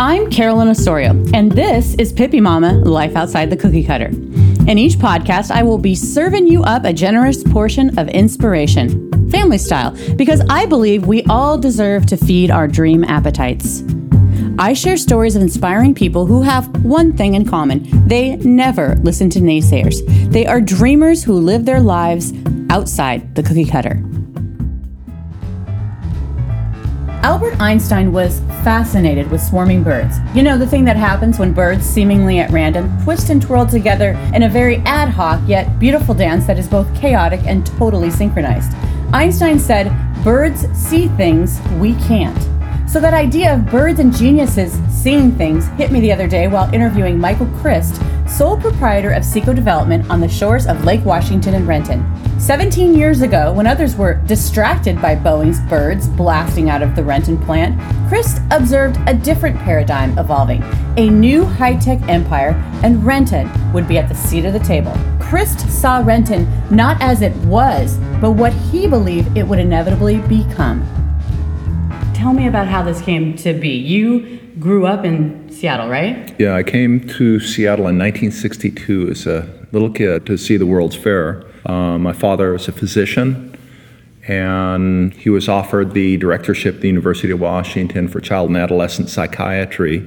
I'm Carolyn Ossorio, and this is Pippimamma Life Outside the Cookie Cutter. In each podcast, I will be serving you up a generous portion of inspiration, family style, because I believe we all deserve to feed our dream appetites. I share stories of inspiring people who have one thing in common they never listen to naysayers. They are dreamers who live their lives outside the cookie cutter. Albert Einstein was fascinated with swarming birds. You know, the thing that happens when birds, seemingly at random, twist and twirl together in a very ad hoc yet beautiful dance that is both chaotic and totally synchronized. Einstein said, Birds see things we can't. So, that idea of birds and geniuses seeing things hit me the other day while interviewing Michael Christ, sole proprietor of Seco Development on the shores of Lake Washington in Renton. 17 years ago, when others were distracted by Boeing's birds blasting out of the Renton plant, Christ observed a different paradigm evolving a new high tech empire, and Renton would be at the seat of the table. Christ saw Renton not as it was, but what he believed it would inevitably become tell me about how this came to be. You grew up in Seattle, right? Yeah, I came to Seattle in 1962 as a little kid to see the World's Fair. Um, my father was a physician, and he was offered the directorship at the University of Washington for child and adolescent psychiatry.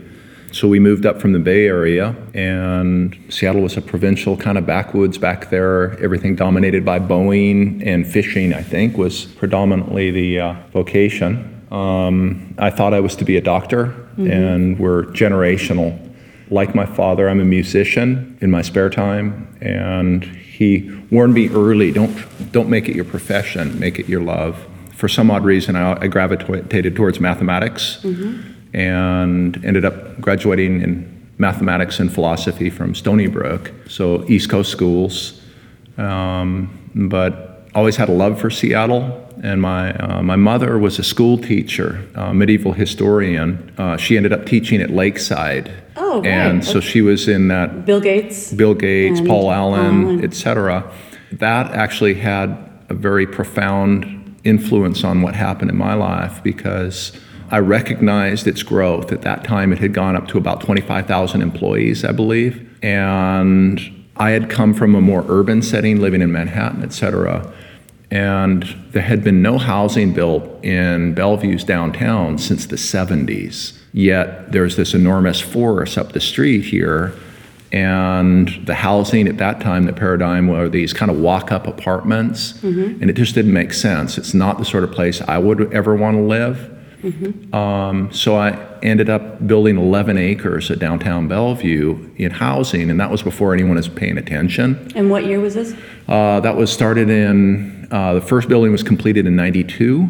So we moved up from the Bay Area, and Seattle was a provincial kind of backwoods back there. Everything dominated by Boeing and fishing, I think, was predominantly the uh, vocation. Um, I thought I was to be a doctor, mm-hmm. and we're generational. Like my father, I'm a musician in my spare time, and he warned me early: don't don't make it your profession, make it your love. For some odd reason, I, I gravitated towards mathematics, mm-hmm. and ended up graduating in mathematics and philosophy from Stony Brook, so East Coast schools. Um, but always had a love for Seattle and my uh, my mother was a school teacher, uh, medieval historian. Uh, she ended up teaching at Lakeside. Oh, right. And so she was in that. Bill Gates. Bill Gates, Paul Allen, Allen. etc. That actually had a very profound influence on what happened in my life because I recognized its growth. At that time, it had gone up to about 25,000 employees, I believe, and I had come from a more urban setting, living in Manhattan, et cetera and there had been no housing built in Bellevue's downtown since the 70s. Yet there's this enormous forest up the street here. And the housing at that time, the paradigm were these kind of walk up apartments. Mm-hmm. And it just didn't make sense. It's not the sort of place I would ever want to live. Mm-hmm. Um, so I ended up building 11 acres at downtown Bellevue in housing, and that was before anyone was paying attention. And what year was this? Uh, that was started in, uh, the first building was completed in 92,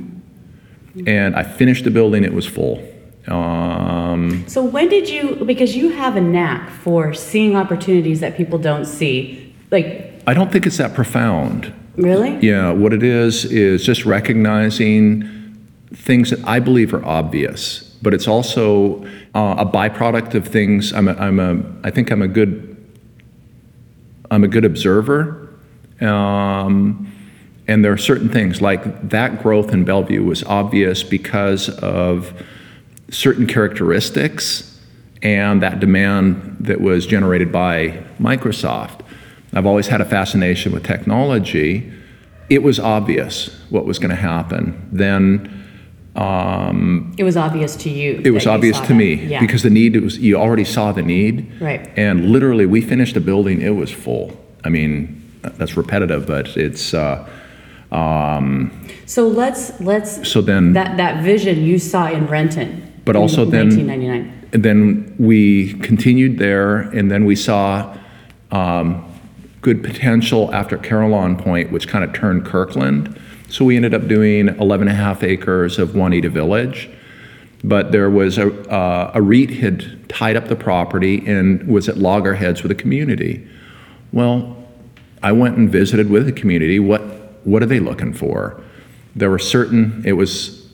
and I finished the building, it was full. Um, so when did you, because you have a knack for seeing opportunities that people don't see, like. I don't think it's that profound. Really? Yeah, what it is, is just recognizing things that I believe are obvious, but it's also uh, a byproduct of things. I'm a, I'm a, I think I'm a good, I'm a good observer. Um, and there are certain things like that growth in Bellevue was obvious because of certain characteristics and that demand that was generated by Microsoft. I've always had a fascination with technology. It was obvious what was going to happen. Then um, it was obvious to you. It was obvious to that. me yeah. because the need was you already saw the need. Right. And literally, we finished the building; it was full. I mean, that's repetitive, but it's. Uh, um, so let's let's. So then that that vision you saw in Renton. But also then 1999. And then we continued there, and then we saw um, good potential after Carillon Point, which kind of turned Kirkland so we ended up doing 11 and a half acres of Juanita Village. But there was a, uh, a REIT had tied up the property and was at loggerheads with the community. Well, I went and visited with the community. What, what are they looking for? There were certain, it was,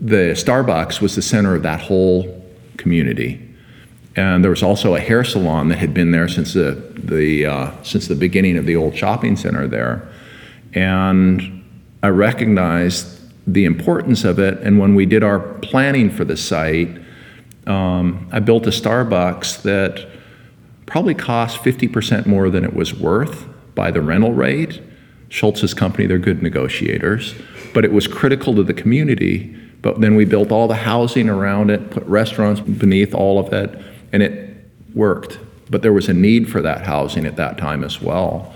the Starbucks was the center of that whole community. And there was also a hair salon that had been there since the, the, uh, since the beginning of the old shopping center there. And I recognized the importance of it. And when we did our planning for the site, Um, I built a Starbucks that probably cost 50% more than it was worth by the rental rate. Schultz's company, they're good negotiators, but it was critical to the community. But then we built all the housing around it, put restaurants beneath all of it, and it worked. But there was a need for that housing at that time as well.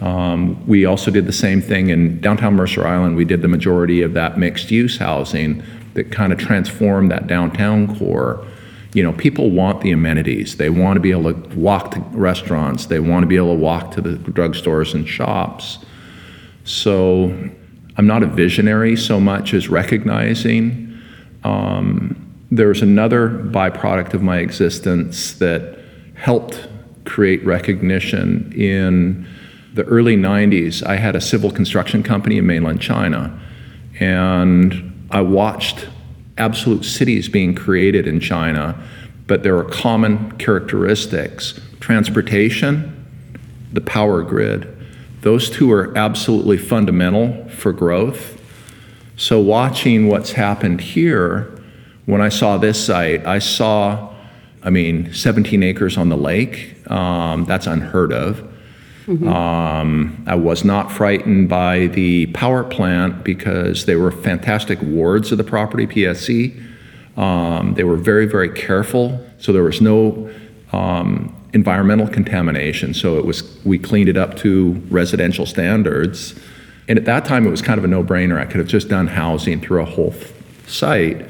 Um, we also did the same thing in downtown Mercer Island. We did the majority of that mixed use housing that kind of transformed that downtown core. You know, people want the amenities. They want to be able to walk to restaurants. They want to be able to walk to the drugstores and shops. So I'm not a visionary so much as recognizing. Um, there's another byproduct of my existence that helped create recognition in the early 90s. I had a civil construction company in mainland China, and I watched absolute cities being created in China, but there are common characteristics transportation, the power grid. Those two are absolutely fundamental for growth. So, watching what's happened here, when I saw this site, I saw, I mean, 17 acres on the lake. Um, that's unheard of. Um, I was not frightened by the power plant because they were fantastic wards of the property, PSE. Um, they were very, very careful, so there was no um, environmental contamination. So it was we cleaned it up to residential standards, and at that time it was kind of a no-brainer. I could have just done housing through a whole site,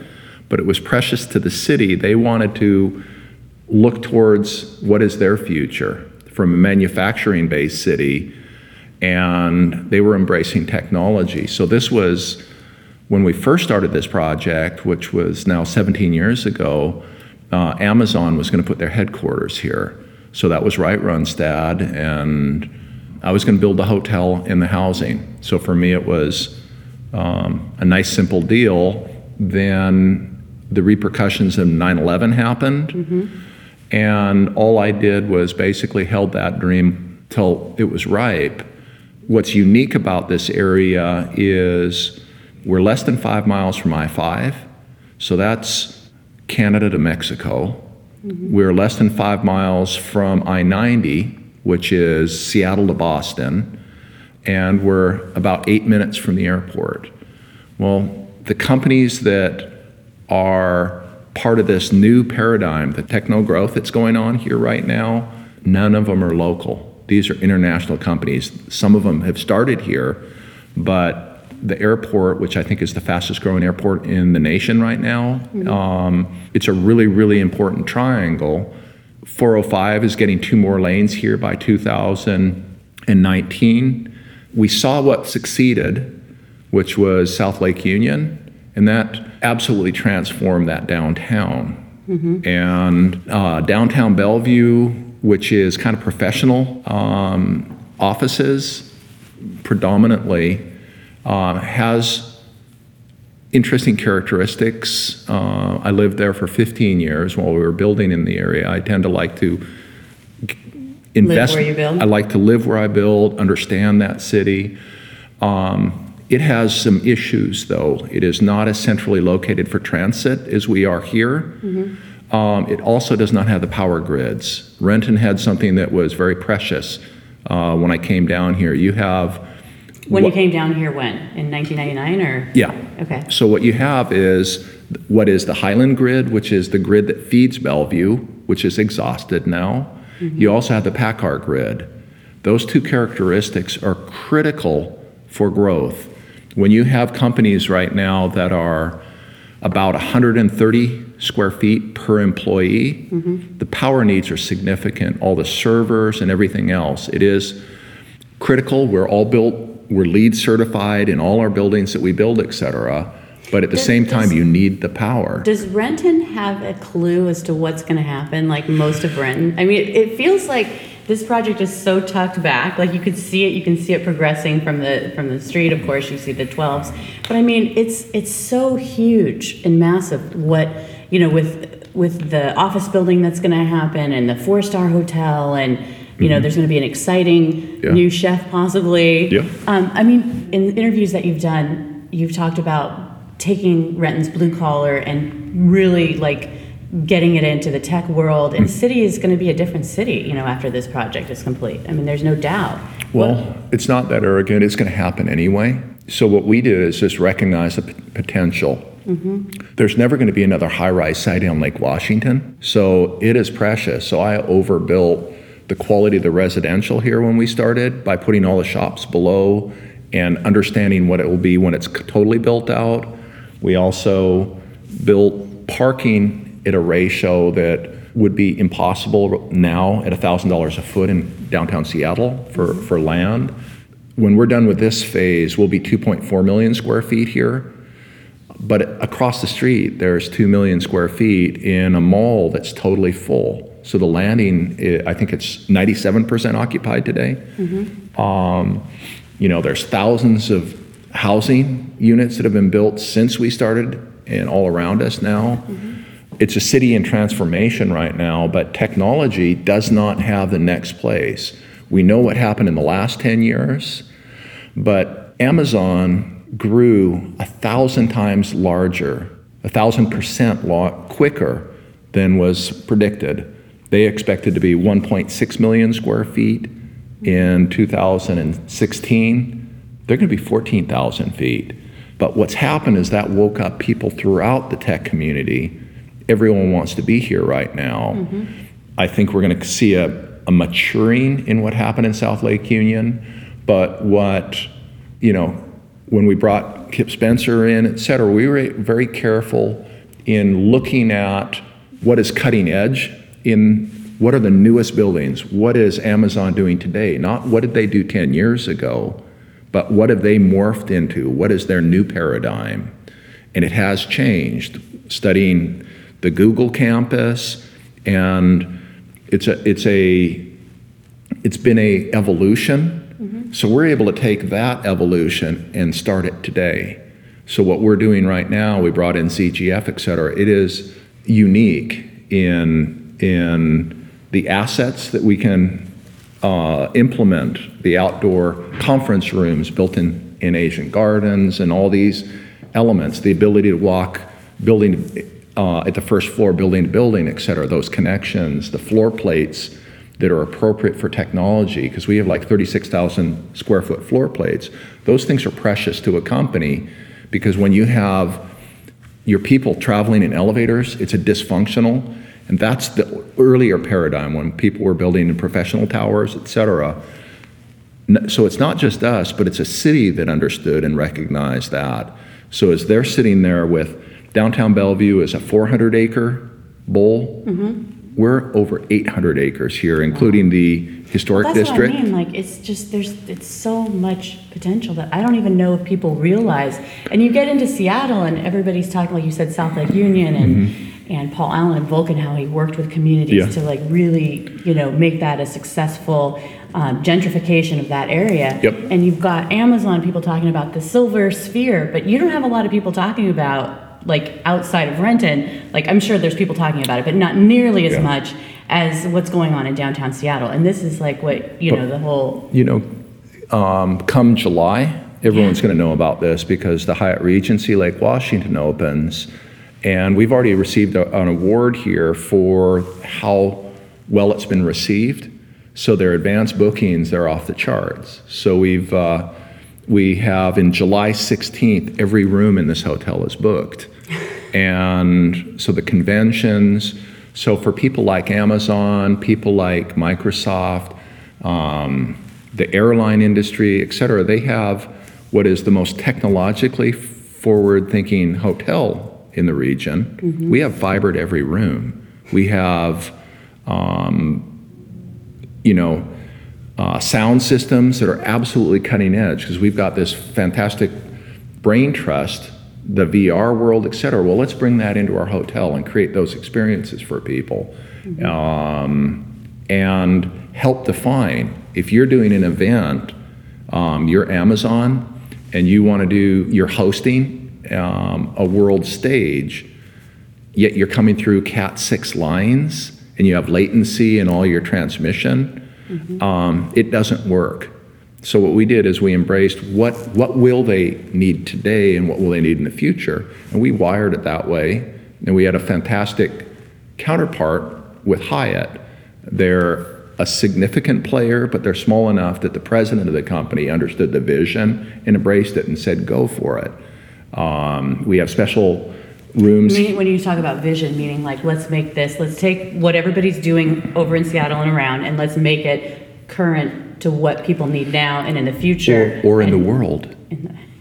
but it was precious to the city. They wanted to look towards what is their future from a manufacturing based city, and they were embracing technology. So, this was when we first started this project, which was now 17 years ago, uh, Amazon was going to put their headquarters here. So, that was Wright Runstad, and I was going to build the hotel in the housing. So, for me, it was um, a nice, simple deal. Then the repercussions of 9 11 happened. Mm-hmm and all I did was basically held that dream till it was ripe. What's unique about this area is we're less than five miles from I 5, so that's Canada to Mexico. Mm-hmm. We're less than five miles from I 90, which is Seattle to Boston, and we're about eight minutes from the airport. Well, the companies that are part of this new paradigm, the techno growth that's going on here right now, none of them are local. These are international companies. Some of them have started here, but the airport, which I think is the fastest growing airport in the nation right now, mm-hmm. um, it's a really, really important triangle. 405 is getting two more lanes here by 2019. We saw what succeeded, which was South Lake Union and that absolutely transformed that downtown. Mm-hmm. And uh, downtown Bellevue, which is kind of professional um, offices predominantly, uh, has interesting characteristics. Uh, I lived there for 15 years while we were building in the area. I tend to like to invest. Live where you build? I like to live where I build, understand that city. Um, it has some issues, though. It is not as centrally located for transit as we are here. Mm-hmm. Um, it also does not have the power grids. Renton had something that was very precious uh, when I came down here. You have. When you came down here, when? In 1999 or? Yeah. Okay. So what you have is what is the Highland grid, which is the grid that feeds Bellevue, which is exhausted now. Mm-hmm. You also have the Packard grid. Those two characteristics are critical for growth. When you have companies right now that are about 130 square feet per employee, mm-hmm. the power needs are significant, all the servers and everything else. It is critical. We're all built, we're LEED certified in all our buildings that we build, et cetera. But at the does, same time, does, you need the power. Does Renton have a clue as to what's going to happen, like most of Renton? I mean, it, it feels like this project is so tucked back like you could see it you can see it progressing from the from the street of course you see the 12s but i mean it's it's so huge and massive what you know with with the office building that's going to happen and the four star hotel and you know mm-hmm. there's going to be an exciting yeah. new chef possibly yeah. Um, i mean in interviews that you've done you've talked about taking renton's blue collar and really like getting it into the tech world. And the city is going to be a different city, you know, after this project is complete. I mean, there's no doubt. Well, it's not that arrogant. It's going to happen anyway. So what we did is just recognize the p- potential. Mm-hmm. There's never going to be another high-rise site on Lake Washington, so it is precious. So I overbuilt the quality of the residential here when we started by putting all the shops below and understanding what it will be when it's totally built out. We also built parking at a ratio that would be impossible now at $1,000 a foot in downtown Seattle for, for land. When we're done with this phase, we'll be 2.4 million square feet here. But across the street, there's 2 million square feet in a mall that's totally full. So the landing, eh, I think it's 97% occupied today. Um, You know, there's thousands of housing units that have been built since we started and all around us now. It's a city in transformation right now, but technology does not have the next place. We know what happened in the last 10 years, but Amazon grew a thousand times larger, a thousand percent quicker than was predicted. They expected to be 1.6 million square feet in 2016. They're going to be 14,000 feet. But what's happened is that woke up people throughout the tech community. Everyone wants to be here right now. I think we're going to see a, a maturing in what happened in South Lake Union. But what, you know, when we brought Kip Spencer in, et cetera, we were very careful in looking at what is cutting edge in what are the newest buildings? What is Amazon doing today? Not what did they do 10 years ago, but what have they morphed into? What is their new paradigm? And it has changed. Studying the Google campus, and it's a it's a it's been a evolution. So we're able to take that evolution and start it today. So what we're doing right now, we brought in ZGF, et cetera. It is unique in in the assets that we can uh, implement, the outdoor conference rooms built in in Asian gardens, and all these elements, the ability to walk building uh, at the first floor, building to building, et cetera. Those connections, the floor plates that are appropriate for technology, because we have like 36,000 square foot floor plates. Those things are precious to a company because when you have your people traveling in elevators, it's a dysfunctional. And that's the earlier paradigm when people were building in professional towers, et cetera. So it's not just us, but it's a city that understood and recognized that. So as they're sitting there with downtown Bellevue is a 400 acre bowl, we're over 800 acres here, including the historic That's district. what I mean. Like, it's just there's it's so much potential that I don't even know if people realize. And you get into Seattle, and everybody's talking, like you said, South Lake Union and and Paul Allen and Vulcan, how he worked with communities Mm-hmm. Yeah. to like really, you know, make that a successful um, gentrification of that area. Yep. And you've got Amazon people talking about the silver sphere, but you don't have a lot of people talking about like outside of Renton. Like I'm sure there's people talking about it, but not nearly as Yeah. much as what's going on in downtown Seattle. And this is like what you know the whole. You know, um, come July, everyone's going to know about this because the Hyatt Regency Lake Washington opens, and we've already received a, an award here for how well it's been received. So their advanced bookings, they're off the charts. So we've uh, we have in July 16th, every room in this hotel is booked. And so the conventions, so for people like Amazon, people like Microsoft, um, the airline industry, et cetera, they have what is the most technologically forward thinking hotel in the region. We have fiber to every room. We have, um, you know, uh, sound systems that are absolutely cutting edge because we've got this fantastic brain trust, the VR world, et cetera. Well, let's bring that into our hotel and create those experiences for people um, and help define. If you're doing an event, um, you're Amazon, and you want to do, you're hosting um, a world stage, yet you're coming through Cat 6 lines and you have latency in all your transmission, um, it doesn't work. So what we did is we embraced what, what will they need today and what will they need in the future, and we wired it that way. And we had a fantastic counterpart with Hyatt. They're a significant player, but they're small enough that the president of the company understood the vision and embraced it and said, go for it. Um, we have special rooms. Meaning, when you talk about vision, meaning like, let's make this, let's take what everybody's doing over in Seattle and around, and let's make it current to what people need now and in the future. or, or in the And- world.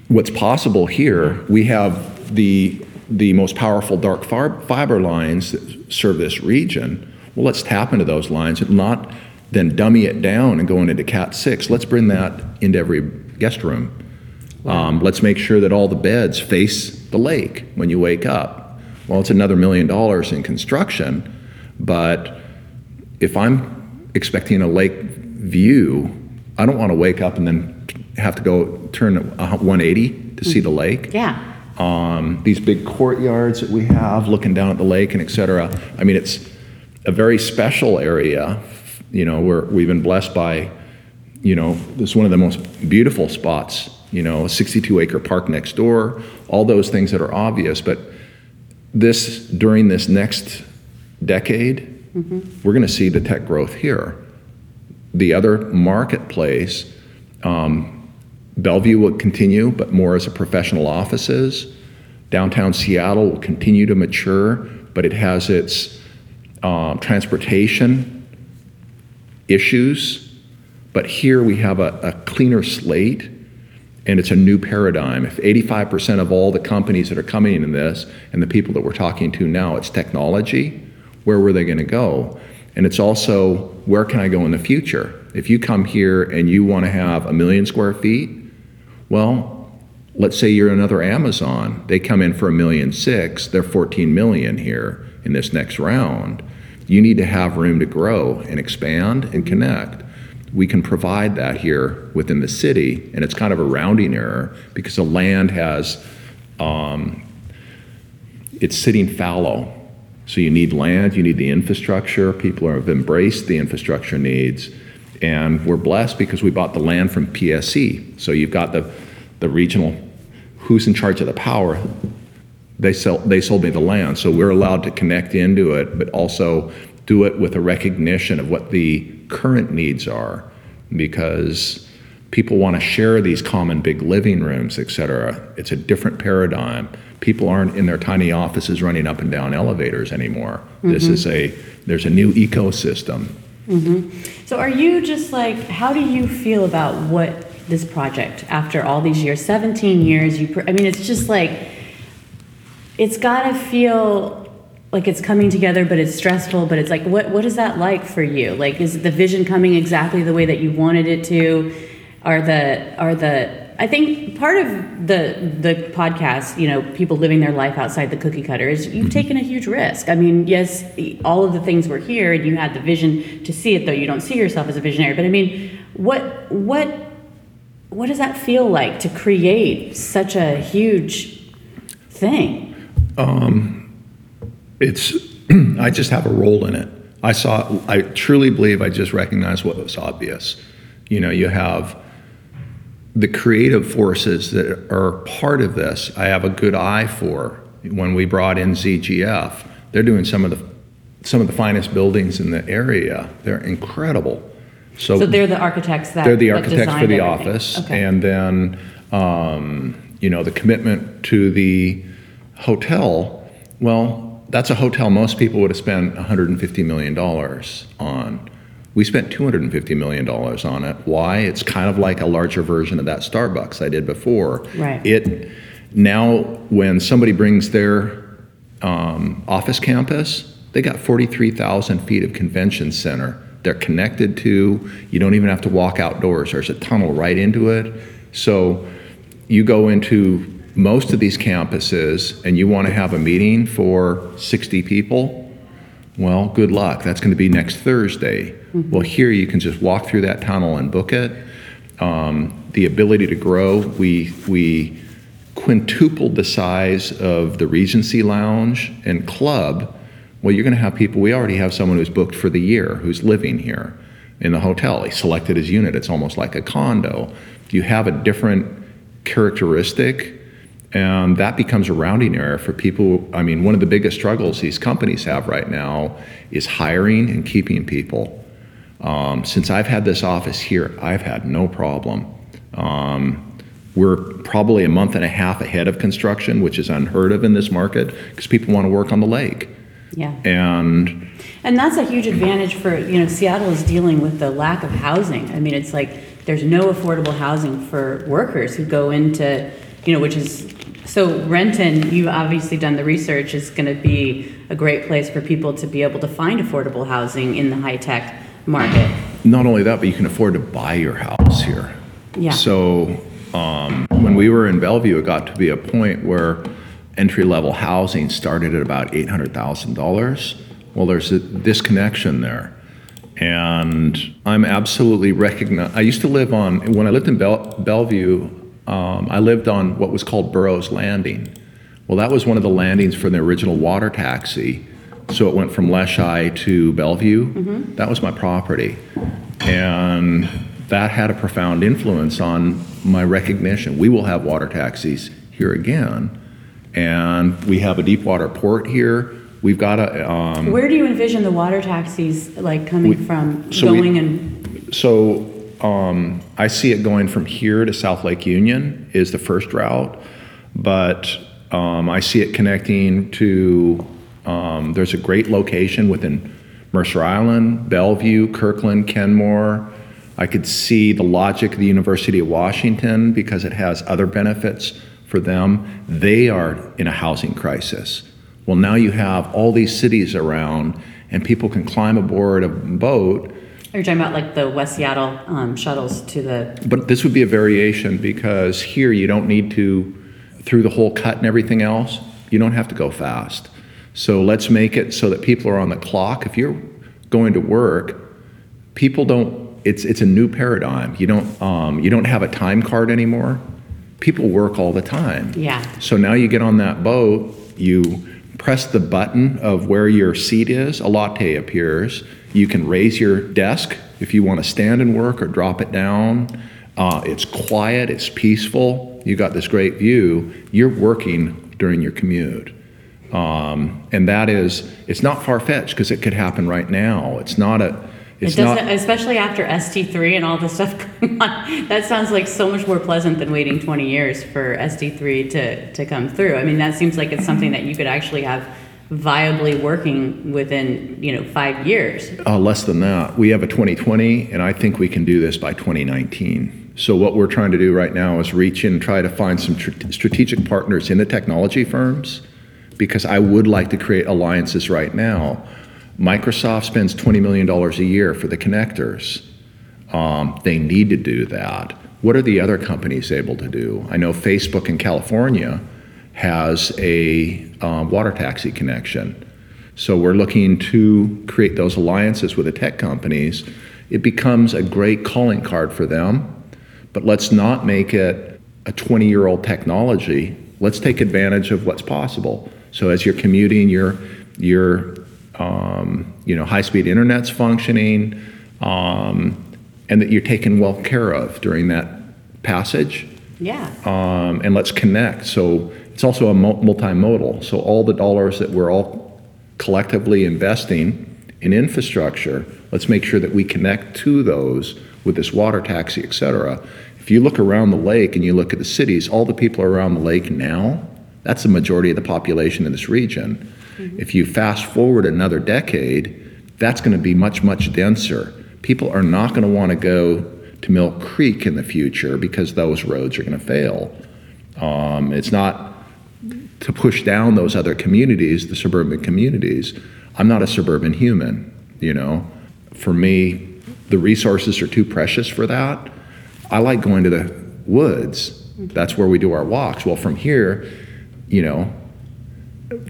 What's possible here, we have the, the most powerful dark fiber lines that serve this region. Well, let's tap into those lines and not then dummy it down and going into Cat 6. Let's bring that into every guest room. Um, let's make sure that all the beds face the lake when you wake up. Well, it's another million dollars in construction, but if I'm expecting a lake view, I don't want to wake up and then have to go turn a 180 to see the lake. Yeah, Um, these big courtyards that we have looking down at the lake and et cetera. I mean, it's a very special area. You know, we're, we've been blessed by, you know, this is one of the most beautiful spots, you know, a 62 acre park next door, all those things that are obvious. But this, during this next decade, we're going to see the tech growth here. The other marketplace, um, Bellevue will continue, but more as a professional offices. Downtown Seattle will continue to mature, but it has its um, transportation issues. But here we have a, a cleaner slate, and it's a new paradigm. If 85% of all the companies that are coming in this and the people that we're talking to now, it's technology, where were they going to go? And it's also where can I go in the future? If you come here and you want to have a million square feet, well, let's say you're another Amazon. They come in for a million six, they're 14 million here in this next round. You need to have room to grow and expand and connect. We can provide that here within the city, and it's kind of a rounding error because the land has, um, it's sitting fallow. So you need land, you need the infrastructure. People have embraced the infrastructure needs. And we're blessed because we bought the land from PSE. So you've got the, the regional, who's in charge of the power? They sell, they sold me the land. So we're allowed to connect into it, but also do it with a recognition of what the current needs are. Because people want to share these common big living rooms, et cetera. It's a different paradigm. People aren't in their tiny offices running up and down elevators anymore. This mm-hmm. is a, there's a new ecosystem. Mm-hmm. so are you just like, how do you feel about what this project, after all these years, 17 years, you, pr- I mean, it's just like, it's gotta feel like it's coming together, but it's stressful, but it's like, what, what is that like for you? Like, is the vision coming exactly the way that you wanted it to? Are the, are the, I think part of the, the podcast, you know, people living their life outside the cookie cutter is you've mm-hmm. taken a huge risk. I mean, yes, all of the things were here and you had the vision to see it, though you don't see yourself as a visionary. But I mean, what, what, what does that feel like to create such a huge thing? Um, It's, I just have a role in it. I saw, I truly believe I just recognized what was obvious. You know, you have the creative forces that are part of this, I have a good eye for. When we brought in ZGF, they're doing some of the, some of the finest buildings in the area. They're incredible. So so they're the architects that They're the architects for the everything. office, Okay. and then, um, you know, the commitment to the hotel, well, that's a hotel most people would have spent $150 million on. We spent $250 million on it. Why? It's kind of like a larger version of that Starbucks I did before. Right. It, now, when somebody brings their um, office campus, they got 43,000 feet of convention center. They're connected to, you don't even have to walk outdoors. There's a tunnel right into it. So you go into most of these campuses and you want to have a meeting for 60 people, well, good luck. That's going to be next Thursday. Well, here you can just walk through that tunnel and book it. Um, the ability to grow, we, we quintupled the size of the Regency Lounge and Club. Well, you're going to have people, we already have someone who's booked for the year who's living here in the hotel. He selected his unit. It's almost like a condo. You have a different characteristic And that becomes a rounding error for people. I mean, one of the biggest struggles these companies have right now is hiring and keeping people. Um, since I've had this office here, I've had no problem. Um, we're probably a month and a half ahead of construction, which is unheard of in this market because people want to work on the lake. Yeah. And And that's a huge advantage for, you know, Seattle is dealing with the lack of housing. I mean, it's like, there's no affordable housing for workers who go into, you know, which is, so Renton, you've obviously done the research, is gonna be a great place for people to be able to find affordable housing in the high-tech market. not only that, but you can afford to buy your house here. Yeah. So um, when we were in Bellevue, it got to be a point where entry level housing started at about $800,000. Well, there's a disconnection there. And I'm absolutely recognize. I used to live on, when I lived in Bell, Bellevue, um, I lived on what was called Burroughs Landing. Well, that was one of the landings for the original water taxi. So it went from Leschi to Bellevue. That was my property. And that had a profound influence on my recognition. We will have water taxis here again. And we have a deep water port here. We've got a, um, Where do you envision the water taxis, like, coming from, so we- going and, So um, I see it going from here to South Lake Union is the first route, but um, I see it connecting to. Um, there's a great location within Mercer Island, Bellevue, Kirkland, Kenmore. I could see the logic of the University of Washington because it has other benefits for them. They are in a housing crisis. Well, now you have all these cities around, and people can climb aboard a boat are you talking about like the West Seattle um, shuttles to the, But this would be a variation because here you don't need to, through the whole cut and everything else, you don't have to go fast. So let's make it so that people are on the clock. If you're going to work, people don't, it's, it's a new paradigm. You don't, um, you don't have a time card anymore. People work all the time. yeah. So now you get on that boat, you press the button of where your seat is, a latte appears. You can raise your desk if you want to stand and work or drop it down. Uh, it's quiet, it's peaceful. You got this great view. You're working during your commute. Um, and that is, it's not far fetched because it could happen right now. It's not a, It it's doesn't, not. especially after ST3 and all this stuff going on. That sounds like so much more pleasant than waiting 20 years for ST3 to, to come through. I mean, that seems like it's something that you could actually have viably working within, you know, five years. Uh, less than that. We have a 2020, and I think we can do this by 2019. So what we're trying to do right now is reach in and try to find some tr- strategic partners in the technology firms, because I would like to create alliances right now. Microsoft spends $20 million a year for the connectors. Um, they need to do that. What are the other companies able to do? I know Facebook in California has a um, water taxi connection. So we're looking to create those alliances with the tech companies. It becomes a great calling card for them, but let's not make it a 20 year old technology. Let's take advantage of what's possible. So as you're commuting, your, your um, you know, high speed internet's functioning, um, and that you're taken well care of during that passage Yeah. um, and let's connect. So it's also a multimodal. So all the dollars that we're all collectively investing in infrastructure, let's make sure that we connect to those with this water taxi, et cetera. If you look around the lake and you look at the cities, all the people around the lake now, that's the majority of the population in this region. If you fast forward another decade, that's going to be much, much denser. People are not going to want to go to Mill Creek in the future because those roads are going to fail. Um, it's not to push down those other communities, the suburban communities. I'm not a suburban human, you know. For me, the resources are too precious for that. I like going to the woods. That's where we do our walks. Well, from here, you know,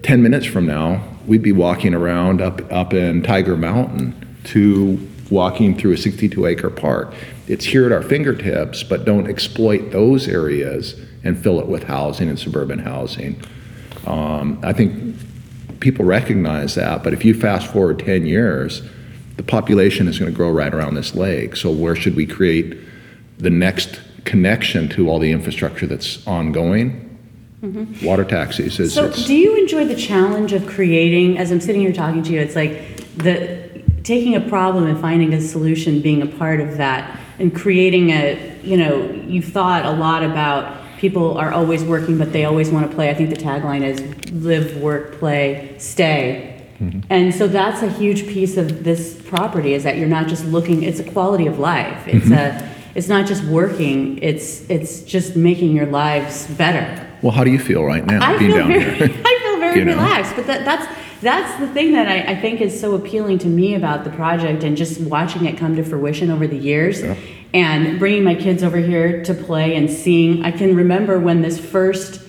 10 minutes from now, we'd be walking around up, up in Tiger Mountain to walking through a 62 acre park. It's here at our fingertips, but don't exploit those areas and fill it with housing and suburban housing. Um, I think people recognize that, but if you fast forward 10 years, the population is going to grow right around this lake. So, where should we create the next connection to all the infrastructure that's ongoing? Water taxis is So, do you enjoy the challenge of creating? As I'm sitting here talking to you, it's like the taking a problem and finding a solution, being a part of that, and creating a. You know, you've thought a lot about people are always working, but they always want to play. I think the tagline is "Live, work, play, stay." Mm-hmm. And so that's a huge piece of this property is that you're not just looking. It's a quality of life. It's mm-hmm. a. It's not just working. It's it's just making your lives better. well, how do you feel right now I being feel down very, here? I feel very You know? relaxed. But that, that's that's the thing that I, I think is so appealing to me about the project and just watching it come to fruition over the years, and bringing my kids over here to play and seeing. I can remember when this first,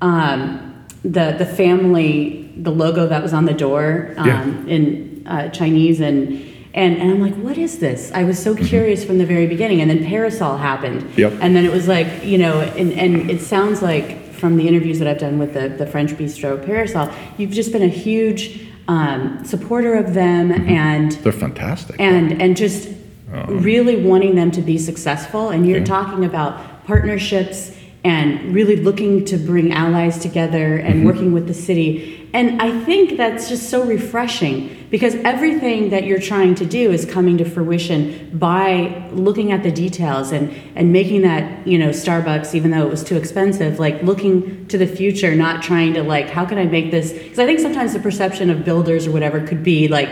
um, the the family, the logo that was on the door um, Yeah. in uh, Chinese and. And, and I'm like, what is this? I was so curious from the very beginning. And then Parasol happened. Mm-hmm. Yep. And then it was like, you know, and, and it sounds like from the interviews that I've done with the, the French Bistro Parasol, you've just been a huge um, supporter of them and They're fantastic. and and just Uh-huh. really wanting them to be successful. And you're talking about partnerships and really looking to bring allies together and Mm-hmm. working with the city. And I think that's just so refreshing because everything that you're trying to do is coming to fruition by looking at the details and, and making that, you know, Starbucks, even though it was too expensive, like looking to the future, not trying to like, how can I make this? Because I think sometimes the perception of builders or whatever could be like,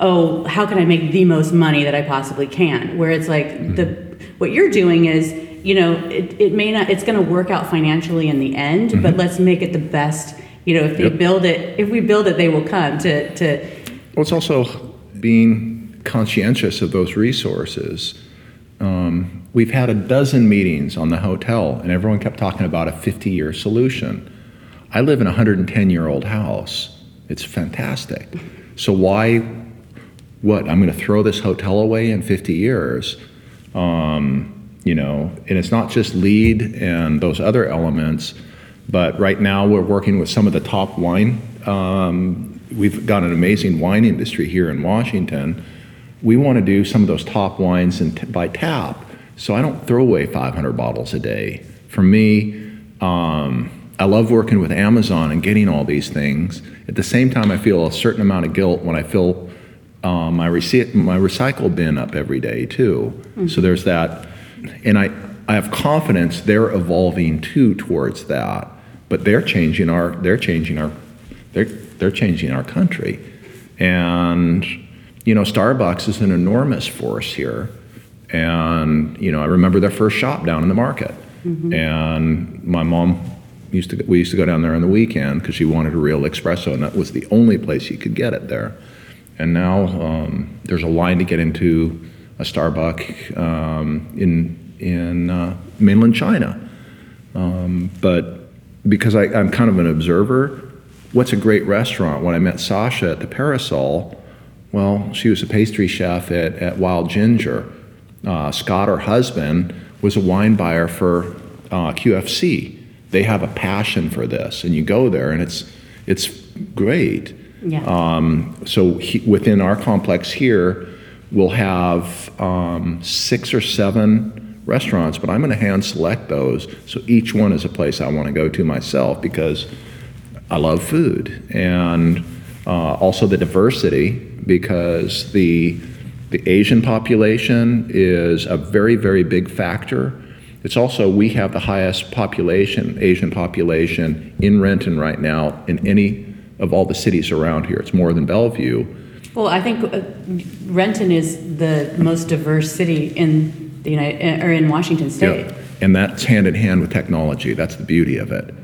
oh, how can I make the most money that I possibly can? Where it's like the what you're doing is, you know, it, it may not, it's going to work out financially in the end, but let's make it the best. You know, if they Yep. build it, if we build it, they will come to to. Well, it's also being conscientious of those resources. Um, we've had a dozen meetings on the hotel, and everyone kept talking about a 50 year solution. I live in a 110 year old house. It's fantastic. So, why, what? I'm going to throw this hotel away in 50 years? Um, you know, and it's not just LEED and those other elements, but right now we're working with some of the top wine. Um, we've got an amazing wine industry here in Washington. We want to do some of those top wines in, by tap, so I don't throw away 500 bottles a day. For me, um, I love working with Amazon and getting all these things. At the same time, I feel a certain amount of guilt when I fill um, my, rece- my recycle bin up every day too. So there's that, and I, I have confidence they're evolving too towards that. But they're changing our they're changing our they're they're changing our country, and you know Starbucks is an enormous force here, and you know I remember their first shop down in the market, and my mom used to we used to go down there on the weekend because she wanted a real espresso, and that was the only place you could get it there. And now um, there's a line to get into a Starbucks um, in in uh, mainland China. Um, but because I, I'm kind of an observer, what's a great restaurant? When I met Sasha at the Parasol, well, she was a pastry chef at, at Wild Ginger. Uh, Scott, her husband, was a wine buyer for uh, QFC. They have a passion for this, and you go there, and it's it's great. Yeah. Um, so he, within our complex here, we'll have um, six or seven restaurants, but I'm going to hand select those. So each one is a place I want to go to myself because I love food and uh, also the diversity because the the Asian population is a very very big factor. It's also we have the highest population Asian population in Renton right now in any of all the cities around here. It's more than Bellevue. Well, I think uh, Renton is the most diverse city in the United or in Washington State. Yeah. And that's hand in hand with technology. That's the beauty of it.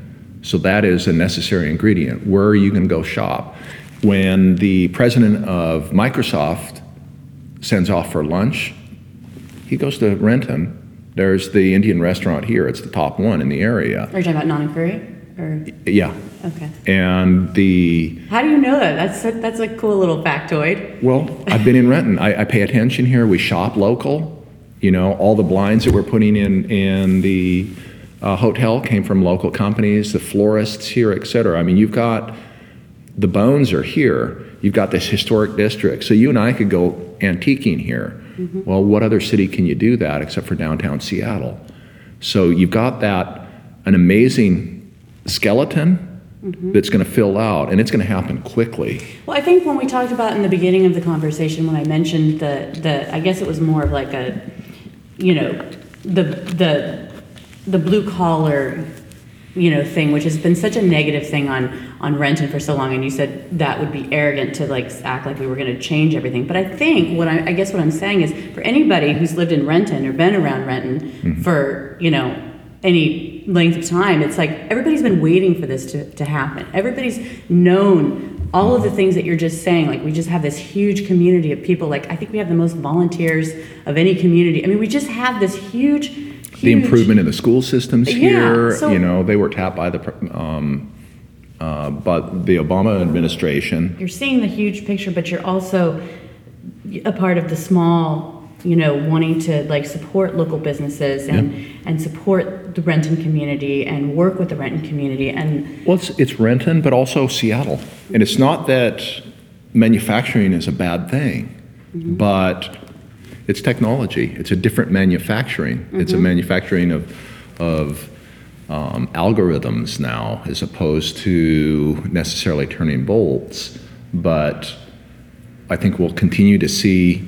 So that is a necessary ingredient. Where are you going to go shop? When the president of Microsoft sends off for lunch, he goes to Renton. There's the Indian restaurant here. It's the top one in the area. Are you talking about Curry? Or Yeah. Okay. And the How do you know that? That's a, that's a cool little factoid. Well, I've been in Renton. I, I pay attention here. We shop local. You know, all the blinds that we're putting in in the uh, hotel came from local companies. The florists here, et cetera. I mean, you've got the bones are here. You've got this historic district. So you and I could go antiquing here. Well, what other city can you do that except for downtown Seattle? So you've got that an amazing skeleton Mm-hmm. that's going to fill out, and it's going to happen quickly. Well, I think when we talked about in the beginning of the conversation, when I mentioned the, the, I guess it was more of like a, you know, the, the, the blue collar, you know, thing, which has been such a negative thing on, on Renton for so long, and you said that would be arrogant to like act like we were gonna change everything. But I think, what I, I guess what I'm saying is, for anybody who's lived in Renton or been around Renton for, you know, any length of time, it's like everybody's been waiting for this to, to happen. Everybody's known all of the things that you're just saying. Like we just have this huge community of people. Like I think we have the most volunteers of any community. I mean, we just have this huge, huge The improvement in the school systems Yeah, here, so- you know, they were tapped by the, um, uh, but the Obama administration. You're seeing the huge picture, but you're also a part of the small. You know, wanting to like support local businesses and and support the Renton community and work with the Renton community and Well, it's, it's Renton, but also Seattle. And it's not that manufacturing is a bad thing, but it's technology. It's a different manufacturing. It's a manufacturing of, of um, algorithms now as opposed to necessarily turning bolts. But I think we'll continue to see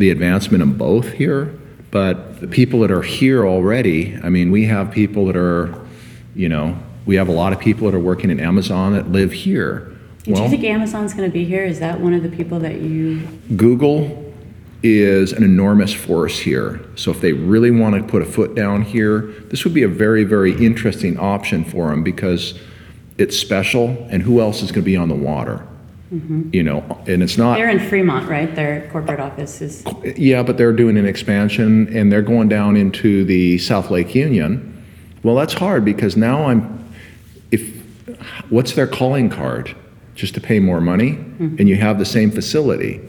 the advancement of both here. But the people that are here already, I mean, we have people that are, you know, we have a lot of people that are working in Amazon that live here. do you think Amazon's going to be here? Is that one of the people that you Google is an enormous force here. So if they really want to put a foot down here, this would be a very, very interesting option for them because it's special and who else is going to be on the water? You know, and it's not. They're in Fremont, right? Their corporate office is. Yeah, but they're doing an expansion and they're going down into the South Lake Union. Well, that's hard because now I'm, if, what's their calling card? Just to pay more money? And you have the same facility,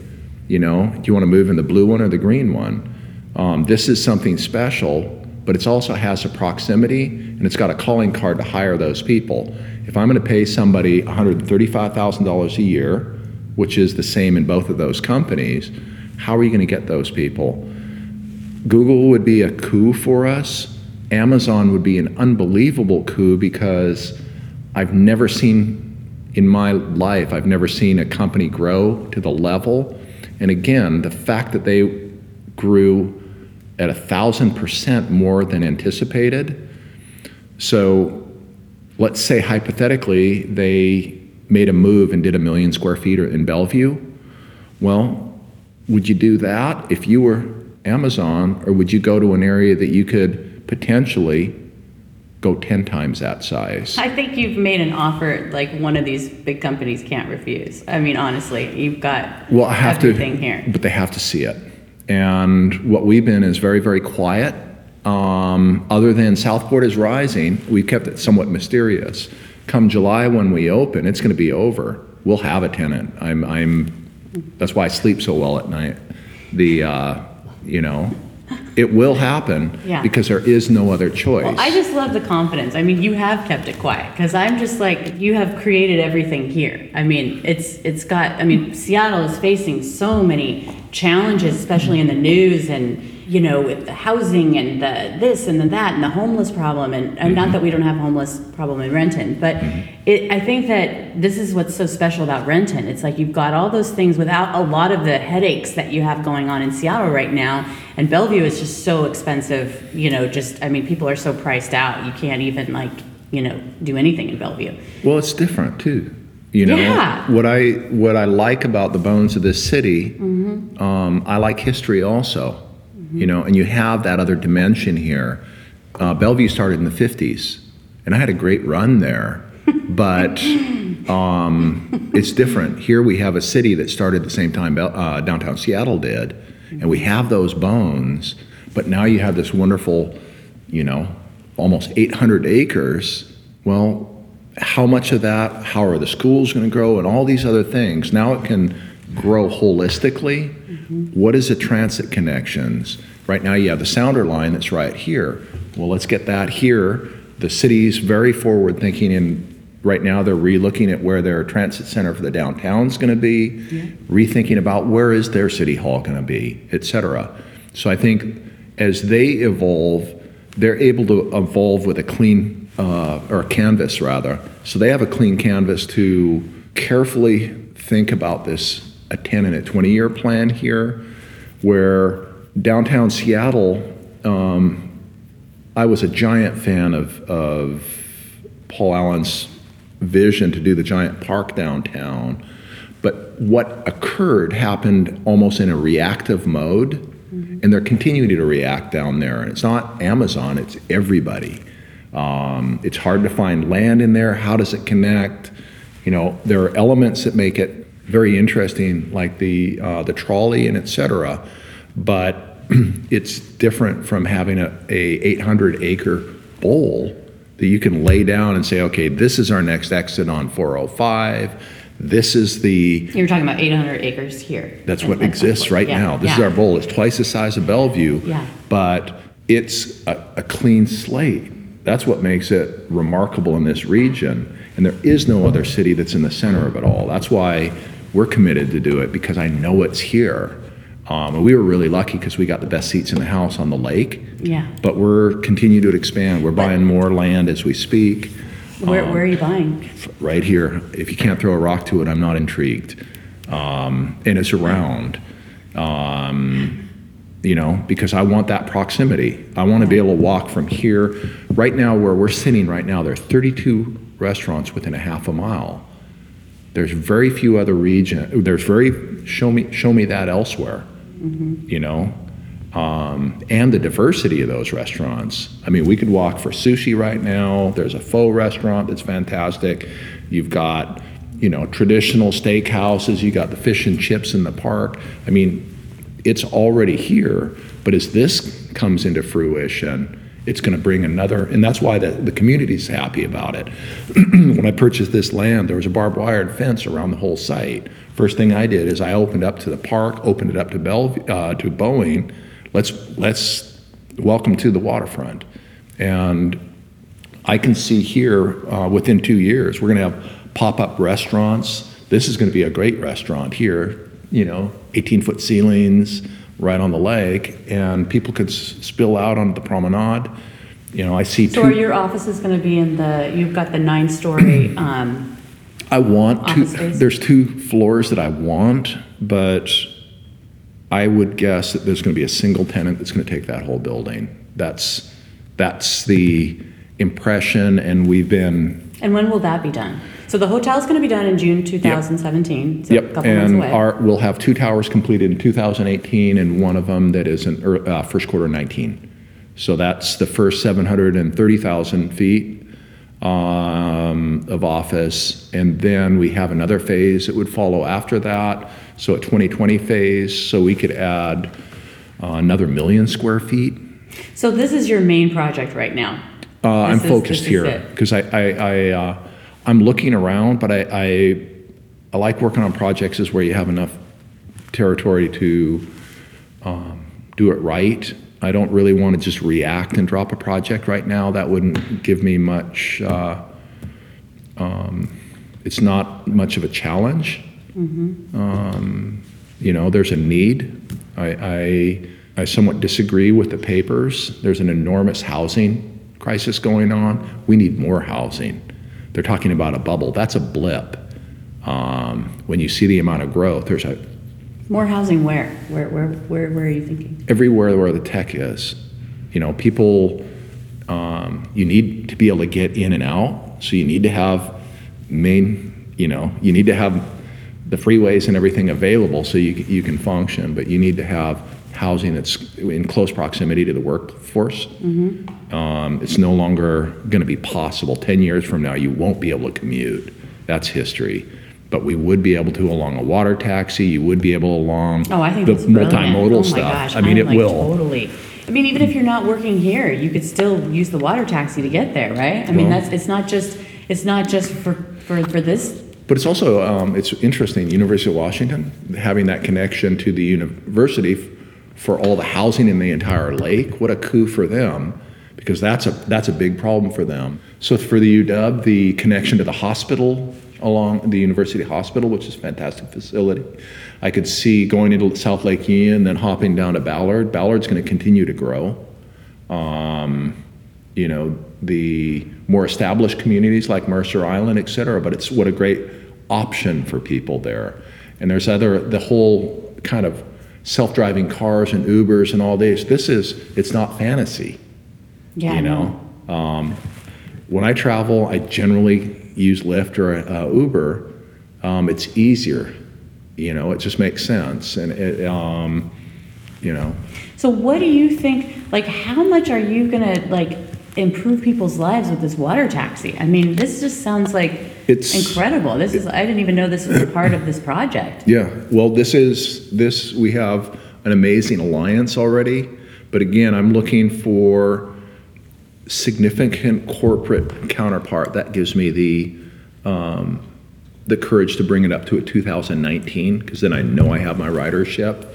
you know? Do you want to move in the blue one or the green one? Um, this is something special, but it also has a proximity and it's got a calling card to hire those people. If I'm going to pay somebody $135,000 a year, which is the same in both of those companies, how are you going to get those people? Google would be a coup for us. Amazon would be an unbelievable coup because I've never seen in my life, I've never seen a company grow to the level. And again, the fact that they grew at a thousand percent more than anticipated. So let's say hypothetically they made a move and did a million square feet in Bellevue. Well, would you do that if you were Amazon, or would you go to an area that you could potentially go 10 times that size? I think you've made an offer like one of these big companies can't refuse. I mean, honestly, you've got Well, I have everything to, here. but they have to see it. And what we've been is very, very quiet. Um, other than Southport is rising, we kept it somewhat mysterious. Come July when we open, it's going to be over. We'll have a tenant. I'm, I'm. That's why I sleep so well at night. The, uh, you know, it will happen Yeah. because there is no other choice. Well, I just love the confidence. I mean, you have kept it quiet because I'm just like you have created everything here. I mean, it's it's got. I mean, Seattle is facing so many challenges, especially in the news and you know with the housing and the this and the that and the homeless problem. And, and not that we don't have homeless problem in Renton, but it, I think that this is what's so special about Renton. It's like you've got all those things without a lot of the headaches that you have going on in Seattle right now. And Bellevue is just so expensive, you know, just, I mean, people are so priced out. You can't even like, you know, do anything in Bellevue. Well, it's different too. You know Yeah. what I what I like about the bones of this city. Mm-hmm. Um, I like history also. You know, and you have that other dimension here. Uh, Bellevue started in the '50s, and I had a great run there. But um, it's different. Here we have a city that started the same time uh, downtown Seattle did, and we have those bones. But now you have this wonderful, you know, almost 800 acres. Well, how much of that? How are the schools going to grow, and all these other things? Now it can grow holistically. What is the transit connections? Right now you have the Sounder line that's right here. Well, let's get that here. The city's very forward thinking, and right now they're relooking at where their transit center for the downtown is going to be, rethinking about where is their city hall going to be, et cetera. So I think as they evolve, they're able to evolve with a clean uh, or a canvas rather. So they have a clean canvas to carefully think about this a 10 and a 20 year plan here, where downtown Seattle, um, I was a giant fan of, of Paul Allen's vision to do the giant park downtown. But what occurred happened almost in a reactive mode, and they're continuing to react down there. And it's not Amazon, it's everybody. Um, it's hard to find land in there. How does it connect? You know, there are elements that make it very interesting, like the uh, the trolley and etc. But it's different from having a, a 800 acre bowl that you can lay down and say, okay, this is our next exit on 405. This is the You're talking about 800 acres here. that's what exists right Yeah, now. This is our bowl. It's twice the size of Bellevue. Yeah. But it's a, a clean slate. That's what makes it remarkable in this region. And there is no other city that's in the center of it all. That's why we're committed to do it because I know it's here. Um, and we were really lucky because we got the best seats in the house on the lake. Yeah. But we're continuing to expand. We're buying more land as we speak Where, where are you buying? right here. If you can't throw a rock to it, I'm not intrigued. Um, and it's around, um, you know, because I want that proximity. I want to be able to walk from here. Right now, where we're sitting right now, there are 32 restaurants within a half a mile. There's very few other region. There's very show me show me that elsewhere. You know, um, and the diversity of those restaurants. I mean, we could walk for sushi right now. There's a pho restaurant that's fantastic. You've got, you know, traditional steakhouses. You got the fish and chips in the park. I mean, it's already here. But as this comes into fruition, it's going to bring another, and that's why the, the community's happy about it. when I purchased this land, there was a barbed wire fence around the whole site. First thing I did is I opened up to the park, opened it up to Bellevue, uh, to Boeing. Let's let's welcome to the waterfront, and I can see here uh, within two years we're going to have pop-up restaurants. This is going to be a great restaurant here. You know, 18-foot ceilings right on the lake, and people could s- spill out onto the promenade. You know, I see So two. are your offices going to be in the, you've got the nine-story, um, I want two, space? there's two floors that I want, but I would guess that there's going to be a single tenant that's going to take that whole building. That's, that's the impression, and we've been, and when will that be done? So the hotel's going to be done in June 2017, so a yep, couple months and away. our, we'll have two towers completed in 2018, and one of them that is in, uh, first quarter 19. So that's the first 730,000 feet um, of office, and then we have another phase that would follow after that. So a 2020 phase, so we could add uh, another million square feet. So this is your main project right now? Uh, I'm is- focused here because I, I, I uh, I'm looking around, but I, I, I like working on projects is where you have enough territory to um, do it right. I don't really want to just react and drop a project right now. That wouldn't give me much. Uh, um, it's not much of a challenge. Um, you know, there's a need. I, I, I somewhat disagree with the papers. There's an enormous housing crisis going on. We need more housing. They're talking about a bubble. That's a blip. Um, when you see the amount of growth, there's a More housing where? Where, where, where, where are you thinking? everywhere where the tech is. You know, people, um, you need to be able to get in and out. So you need to have main, you know, you need to have the freeways and everything available so you, you can function, but you need to have housing that's in close proximity to the workforce. Um, it's no longer going to be possible. 10 years from now, you won't be able to commute. That's history. But we would be able to along a water taxi. You would be able along Oh, I think the multimodal oh stuff. my gosh, I mean, I'm it like will. totally. I mean, even if you're not working here, you could still use the water taxi to get there, right? I mean, that's it's not just it's not just for for for this. But it's also um, it's interesting. University of Washington having that connection to the university f- for all the housing in the entire lake. What a coup for them, because that's a that's a big problem for them. So for the UW, the connection to the hospital along the university hospital, which is a fantastic facility. I could see going into South Lake Union, then hopping down to Ballard. Ballard's going to continue to grow. Um, you know, the more established communities like Mercer Island, et cetera, but it's what a great option for people there. And there's other, the whole kind of self-driving cars and Ubers and all this. This is, it's not fantasy, Yeah, you know? Um, when I travel, I generally use Lyft or uh, Uber. Um, it's easier, you know, it just makes sense. And it, um, you know, So what do you think, like, how much are you gonna, like, improve people's lives with this water taxi? I mean, this just sounds like It's- incredible. This is, I didn't even know this was a part of this project. Yeah, well, this is, this, we have an amazing alliance already, but again, I'm looking for significant corporate counterpart. That gives me the, um, the courage to bring it up to a 2019, because then I know I have my ridership,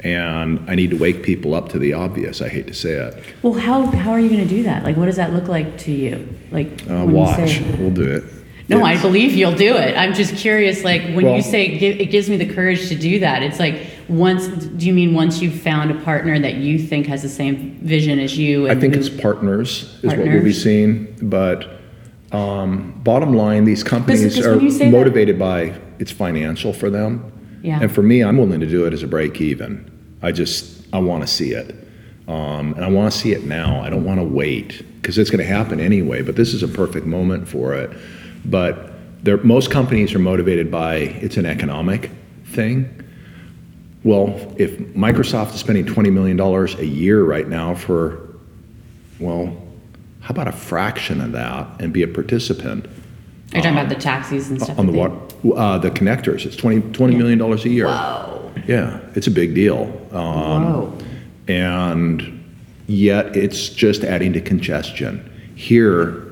and I need to wake people up to the obvious, I hate to say it. Well, how, how are you gonna do that? Like, what does that look like to you? Like, Uh, when you watch, say- we'll do it. No, I believe you'll do it. I'm just curious, like, when Well- you say it gi- it gives me the courage to do that, it's like, once, do you mean once you've found a partner that you think has the same vision as you? I and think who- it's partners is what we'll be Partners. seeing, but um, bottom line, these companies are when you say that- motivated by it's financial for them. Yeah. And for me, I'm willing to do it as a break even. I just I want to see it, um, and I want to see it now. I don't want to wait because it's going to happen anyway. But this is a perfect moment for it. But most companies are motivated by it's an economic thing. Well, if Microsoft is spending $20 million a year right now for, well, how about a fraction of that and be a participant Are you talking about the taxis and stuff? on the water, uh, the connectors? It's 20, $20 million a year. Whoa, Yeah, it's a big deal. Um, whoa. and yet it's just adding to congestion. Here,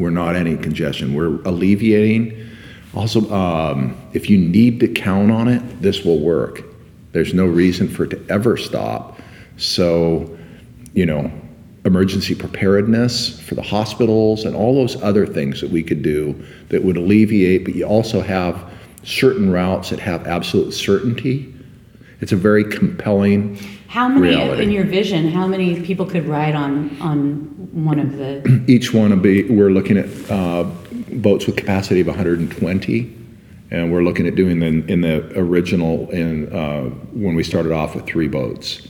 we're not any congestion, we're alleviating. Also, um, if you need to count on it, this will work. There's no reason for it to ever stop. So, you know, emergency preparedness for the hospitals and all those other things that we could do that would alleviate, but you also have certain routes that have absolute certainty. It's a very compelling How many, reality. in your vision, how many people could ride on, on one of the, Each one will be, we're looking at uh, boats with capacity of 120, and we're looking at doing the, in the original, in, uh, when we started off with three boats.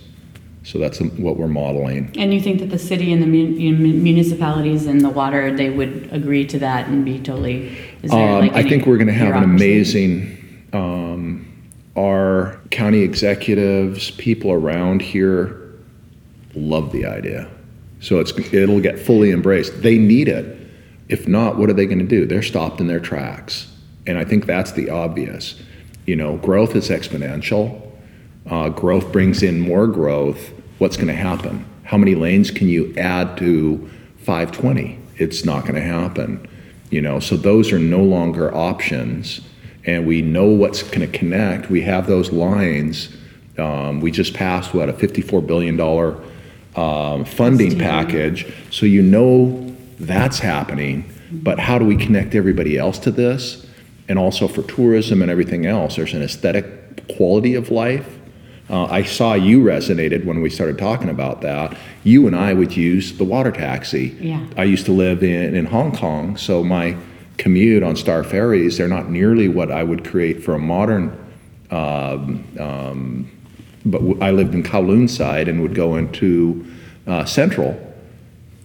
So that's what we're modeling. and you think that the city and the mun- municipalities and the water, they would agree to that and be totally, is there Um, like I think we're going to have an bureaucracy? amazing, um, our county executives, people around here love the idea. So it's, it'll get fully embraced. They need it. If not, what are they going to do? They're stopped in their tracks. And I think that's the obvious. You know, growth is exponential. Uh, growth brings in more growth. What's going to happen? How many lanes can you add to 520? It's not going to happen. You know, so those are no longer options, and we know what's going to connect. We have those lines. Um, we just passed what a 54 billion dollar um, funding package, so you know that's happening. But how do we connect everybody else to this? And also for tourism and everything else, there's an aesthetic quality of life. Uh, I saw you resonated when we started talking about that. You and I would use the water taxi. Yeah. I used to live in, in Hong Kong, so my commute on Star Ferries, they're not nearly what I would create for a modern. Um, um, but w- I lived in Kowloon side and would go into uh, Central,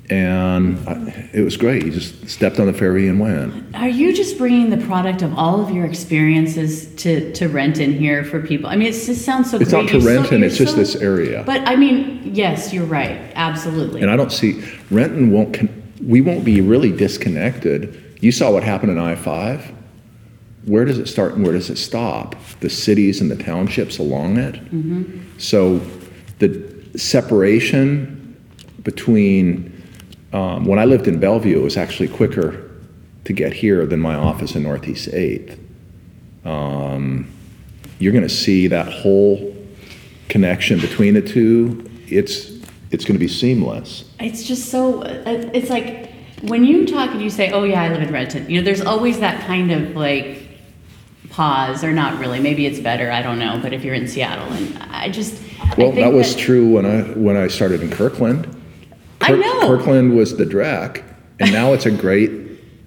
and I, it was great. You just stepped on the ferry and went. Are you just bringing the product of all of your experiences to, to Renton here for people? I mean, it just sounds so It's great. not You're so- Renton, you're it's just this area. But I mean, yes, you're right. Absolutely. And I don't see, Renton won't, con- we won't be really disconnected. You saw what happened in I 5. Where does it start and where does it stop? The cities and the townships along it. So the separation between, um, when I lived in Bellevue, it was actually quicker to get here than my office in Northeast 8th. Um, you're going to see that whole connection between the two. It's, it's going to be seamless. It's just so, uh, it's like, when you talk and you say, oh yeah, I live in Renton, you know, there's always that kind of like pause, or not really, maybe it's better, I don't know, but if you're in Seattle, and I just, I Well, think that was true when I when I started in Kirkland. I know. Kirkland was the drac, and now it's a great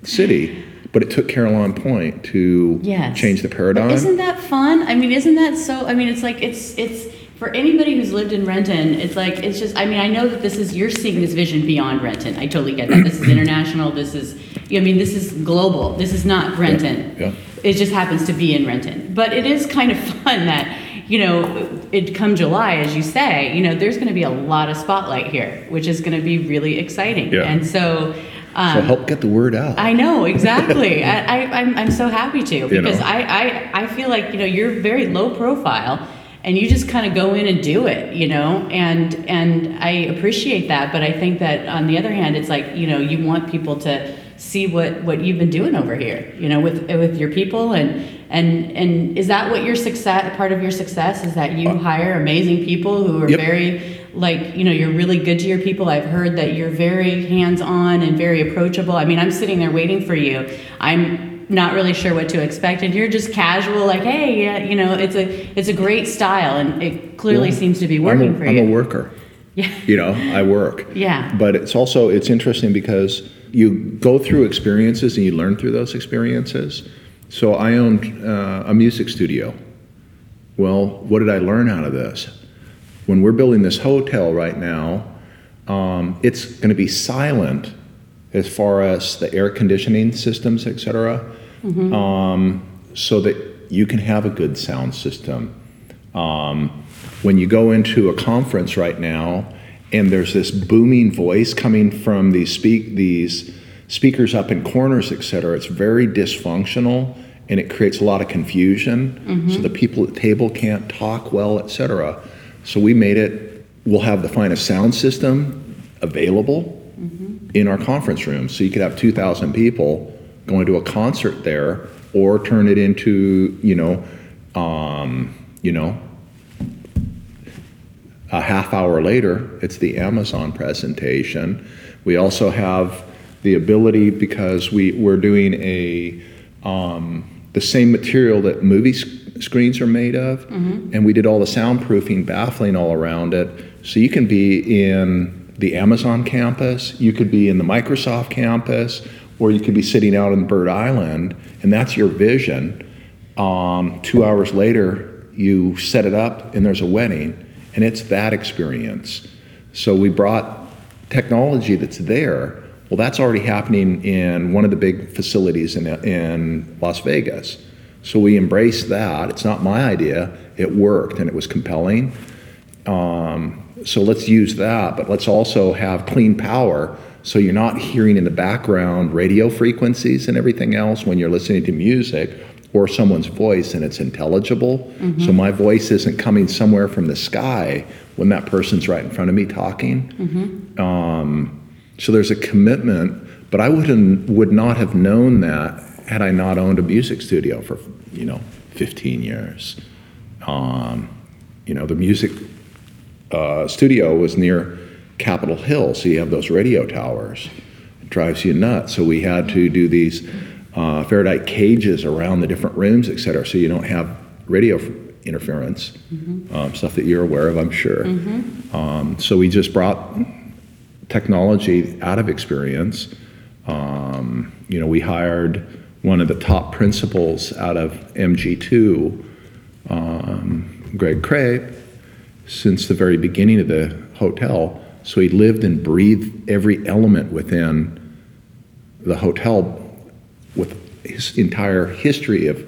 city. But it took Carillon Point to Yes. change the But paradigm. isn't that fun? I mean, isn't that so? I mean, it's like it's it's for anybody who's lived in Renton. It's like it's just. I mean, I know that this is you're seeing this vision beyond Renton. I totally get that. This is international. This is. I mean, this is global. This is not Renton. yeah. It just happens to be in Renton. But it is kind of fun that you know, it come July, as you say, you know, there's going to be a lot of spotlight here, which is going to be really exciting. Yeah. And so. so Um, help get the word out. I know exactly. I, I, I'm, I'm so happy to because know. I, I, I feel like you know you're very low profile, and you just kind of go in and do it, you know, and and I appreciate that. But I think that on the other hand, it's like you know you want people to see what what you've been doing over here, you know, with with your people and and and is that what your success part of your success is that you hire amazing people who are Uh, Yep. very like you know you're really good to your people i've heard that you're very hands-on and very approachable i mean i'm sitting there waiting for you i'm not really sure what to expect and you're just casual like hey yeah you know it's a it's a great style and it clearly Well, seems to be I'm working a, for you I'm a worker. yeah You know, I work. Yeah. But it's also it's interesting because you go through experiences and you learn through those experiences. So I owned uh, a music studio. Well, what did I learn out of this? When we're building this hotel right now, um, it's going to be silent as far as the air conditioning systems, et cetera, um, so that you can have a good sound system. Um, when you go into a conference right now, and there's this booming voice coming from these speak these speakers up in corners, et cetera, it's very dysfunctional and it creates a lot of confusion. So the people at the table can't talk well, et cetera. So we made it. We'll have the finest sound system available in our conference room, so you could have 2,000 people going to a concert there, or turn it into you know, um, you know, a half hour later, it's the Amazon presentation. We also have the ability because we, we're doing a um, the same material that movie sc- screens are made of, and we did all the soundproofing, baffling all around it. So you can be in the Amazon campus, you could be in the Microsoft campus, or you could be sitting out on Bird Island, and that's your vision. Um, two hours later, you set it up, and there's a wedding, and it's that experience. So we brought technology that's there. Well, that's already happening in one of the big facilities in, in Las Vegas. So we embraced that. It's not my idea. It worked and it was compelling. Um, so let's use that, but let's also have clean power so you're not hearing in the background radio frequencies and everything else when you're listening to music or someone's voice and it's intelligible. So my voice isn't coming somewhere from the sky when that person's right in front of me talking. Um, so there's a commitment, but I wouldn't would not have known that had I not owned a music studio for you know 15 years. Um, you know the music uh, studio was near Capitol Hill, so you have those radio towers. It drives you nuts. So we had to do these uh, Faraday cages around the different rooms, et cetera, so you don't have radio interference, um, stuff that you're aware of, I'm sure. Um, so we just brought technology out of experience. Um, you know, we hired one of the top principals out of MG2, um, Greg Crape, since the very beginning of the hotel. So he lived and breathed every element within the hotel with his entire history of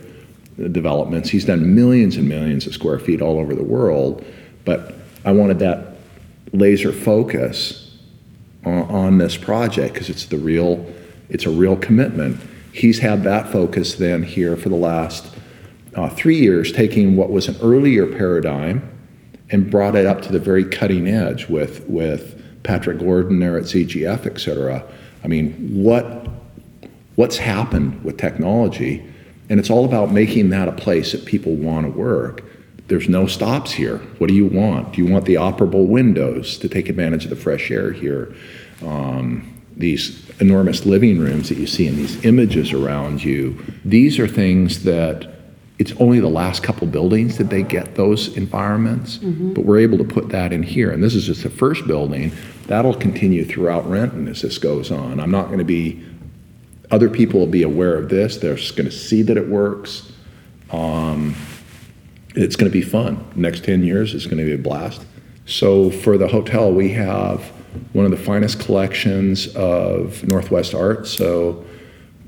developments. He's done millions and millions of square feet all over the world, but I wanted that laser focus on, on this project because it's the real, it's a real commitment. He's had that focus then here for the last uh, three years, taking what was an earlier paradigm and brought it up to the very cutting edge with with Patrick Gordon there at ZGF, et cetera. I mean, what what's happened with technology, and it's all about making that a place that people want to work. There's no stops here. What do you want? Do you want the operable windows to take advantage of the fresh air here? Um, these enormous living rooms that you see in these images around you. These are things that it's only the last couple buildings that they get those environments, but we're able to put that in here. And this is just the first building. That'll continue throughout Renton as this goes on. I'm not going to be, other people will be aware of this. They're just going to see that it works. Um, it's going to be fun. Next 10 years is going to be a blast. So for the hotel, we have one of the finest collections of Northwest art. So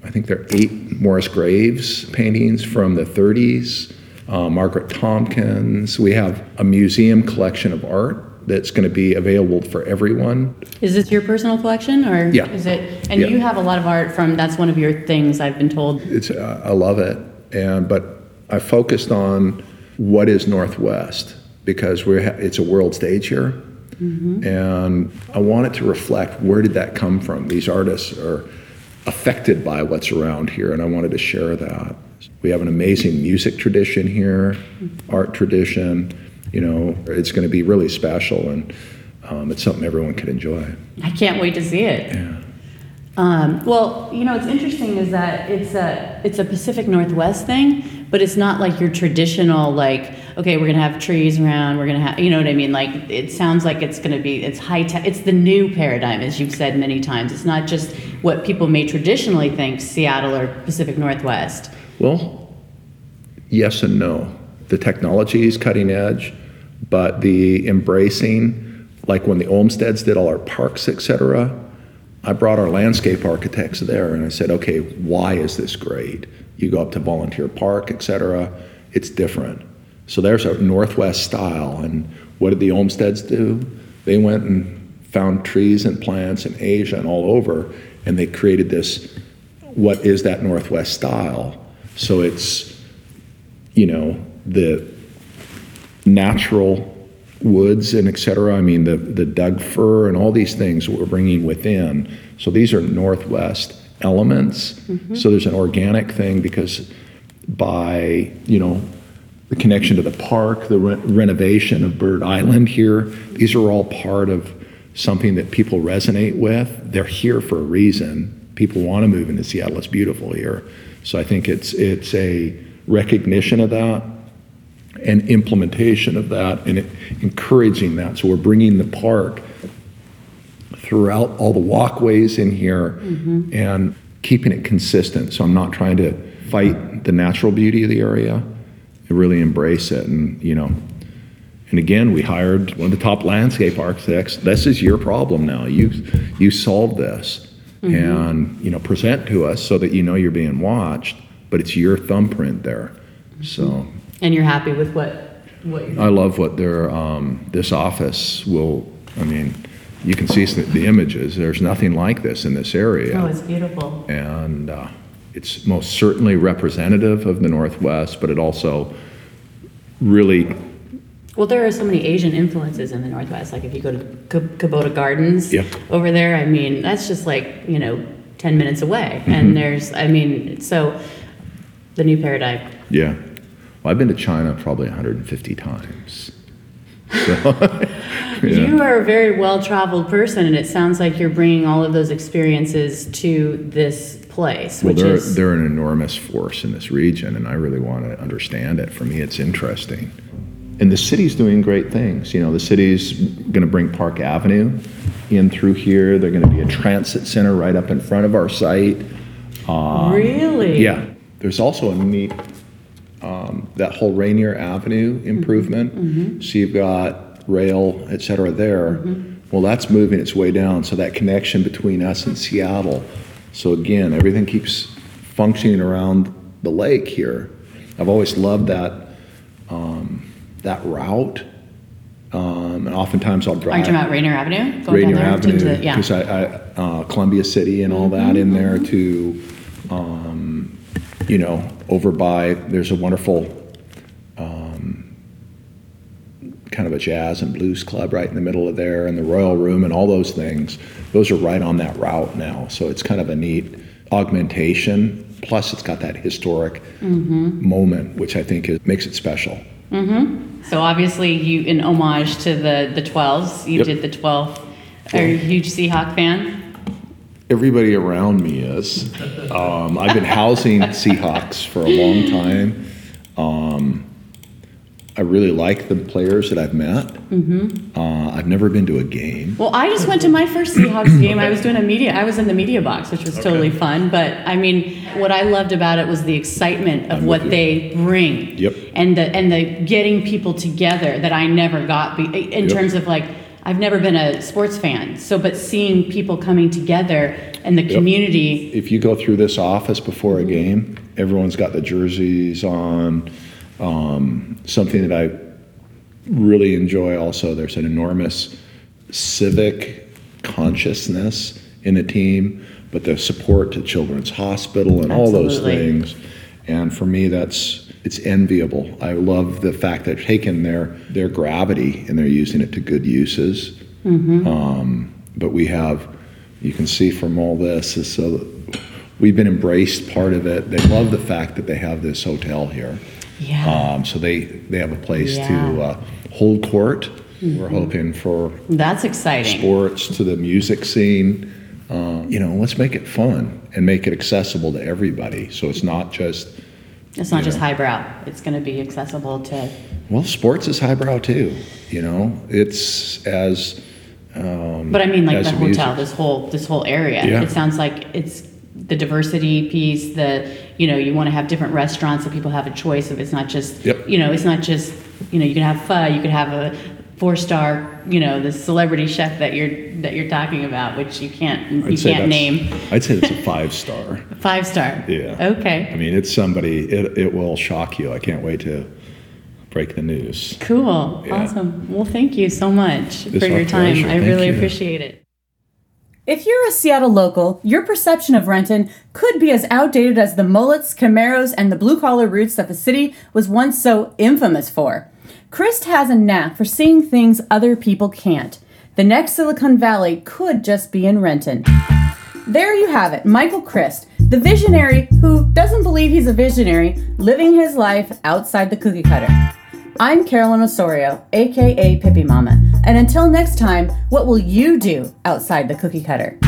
I think there are eight Morris Graves paintings from the 30s, uh, Margaret Tomkins. We have a museum collection of art that's going to be available for everyone. Is this your personal collection or Yeah. is it? And Yeah. you have a lot of art from, that's one of your things I've been told. It's uh, I love it, and but I focused on what is Northwest because we're ha- it's a world stage here, and I want it to reflect where did that come from. These artists are affected by what's around here, and I wanted to share that. We have an amazing music tradition here, art tradition. You know, it's going to be really special, and um, it's something everyone can enjoy. I can't wait to see it. Um, well, you know, what's interesting is that it's a it's a Pacific Northwest thing, but it's not like your traditional like okay, we're gonna have trees around, we're gonna have you know what I mean. Like it sounds like it's gonna be it's high tech. It's the new paradigm, as you've said many times. It's not just what people may traditionally think Seattle or Pacific Northwest. Well, yes and no. The technology is cutting edge, but the embracing, like when the Olmsteds did all our parks, et cetera, I brought our landscape architects there and I said, okay, why is this great? You go up to Volunteer Park, et cetera, it's different. So there's a Northwest style. And what did the Olmsteds do? They went and found trees and plants in Asia and all over, and they created this what is that Northwest style? So it's, you know, the natural woods and et cetera. I mean, the, the Doug fir and all these things we're bringing within. So these are Northwest elements. Mm-hmm. So there's an organic thing because by, you know, the connection to the park, the re- renovation of Bird Island here, these are all part of something that people resonate with. They're here for a reason. People want to move into Seattle. It's beautiful here. So I think it's it's a recognition of that and implementation of that and it, encouraging that. So we're bringing the park throughout all the walkways in here mm-hmm. and keeping it consistent. So I'm not trying to fight the natural beauty of the area. I really embrace it and, you know, and again, we hired one of the top landscape architects. This is your problem now. You you solve this mm-hmm. and, you know, present to us so that you know you're being watched, but it's your thumbprint there. Mm-hmm. So And you're happy with what what you're I love what their, um, this office will, I mean, you can see the, the images. There's nothing like this in this area. Oh, it's beautiful. And uh, it's most certainly representative of the Northwest, but it also really, Well, there are so many Asian influences in the Northwest. Like if you go to K- Kubota Gardens Yeah. over there, I mean, that's just like, you know, 10 minutes away. Mm-hmm. And there's, I mean, so the new paradigm. yeah. Well, I've been to China probably 150 times. So, yeah. You are a very well traveled person, and it sounds like you're bringing all of those experiences to this place, Well, which they're, is. they're an enormous force in this region, and I really want to understand it. For me, it's interesting. And the city's doing great things. You know, the city's going to bring Park Avenue in through here. They're going to be a transit center right up in front of our site. Um, really? Yeah. There's also a neat, um, that whole Rainier Avenue improvement. Mm-hmm. Mm-hmm. So you've got rail, et cetera, there. Well, that's moving its way down. So that connection between us and Seattle. So again, everything keeps functioning around the lake here. I've always loved that, um, that route. Um, and oftentimes I'll drive. Are you talking about Rainier Avenue? Going Rainier down there to- Avenue, to- Yeah. because I, I, uh, Columbia City and all that in there to, um, you know, over by, there's a wonderful, um, kind of a jazz and blues club right in the middle of there and the Royal Room and all those things. Those are right on that route now. So it's kind of a neat augmentation. Plus it's got that historic Mm-hmm. moment, which I think is, makes it special. So obviously, you, in homage to the, the 12s, you Yep. did the 12. Are you a huge Seahawk fan? Everybody around me is. Um, I've been housing Seahawks for a long time. Um, I really like the players that I've met. Mm-hmm. Uh, I've never been to a game. Well, I just went to my first Seahawks game. I was doing a media. I was in the media box, which was totally fun. But I mean, what I loved about it was the excitement of I'm what they bring. Yep. And the and the getting people together that I never got be, in Yep. terms of like I've never been a sports fan. So, but seeing people coming together and the community. If you go through this office before a game, everyone's got the jerseys on. Um, something that I really enjoy also, there's an enormous civic consciousness in the team, but the support to Children's Hospital and all those things. And for me, that's it's enviable. I love the fact that they've taken their their gravity and they're using it to good uses. Um, but we have, you can see from all this, is so we've been embraced part of it. They love the fact that they have this hotel here. Yeah. Um, so they they have a place Yeah. Mm-hmm. to uh, hold court. We're hoping for That's exciting. sports to the music scene. Uh, you know, let's make it fun and make it accessible to everybody. So it's not just It's not just know. highbrow. It's going to be accessible to. well, sports is highbrow too. You know, it's as um, But I mean, like the hotel, music. this whole this whole area. Yeah. It sounds like it's the diversity piece. The you know you want to have different restaurants so people have a choice of. It's not just Yep. you know it's not just you know you can have pho. You could have a four star you know the celebrity chef that you're that you're talking about, which you can't you I'd say can't name. I'd say it's a five star. Five star. Yeah. Okay. I mean, it's somebody. It it will shock you. I can't wait to break the news. Cool. Yeah. Awesome. Well, thank you so much It's for your time. pleasure. I Thank really you. appreciate it. If you're a Seattle local, your perception of Renton could be as outdated as the mullets, Camaros, and the blue collar roots that the city was once so infamous for. Christ has a knack for seeing things other people can't. The next Silicon Valley could just be in Renton. There you have it, Michael Christ, the visionary who doesn't believe he's a visionary, living his life outside the cookie cutter. I'm Carolyn Ossorio, aka Pippimamma, and until next time, what will you do outside the cookie cutter?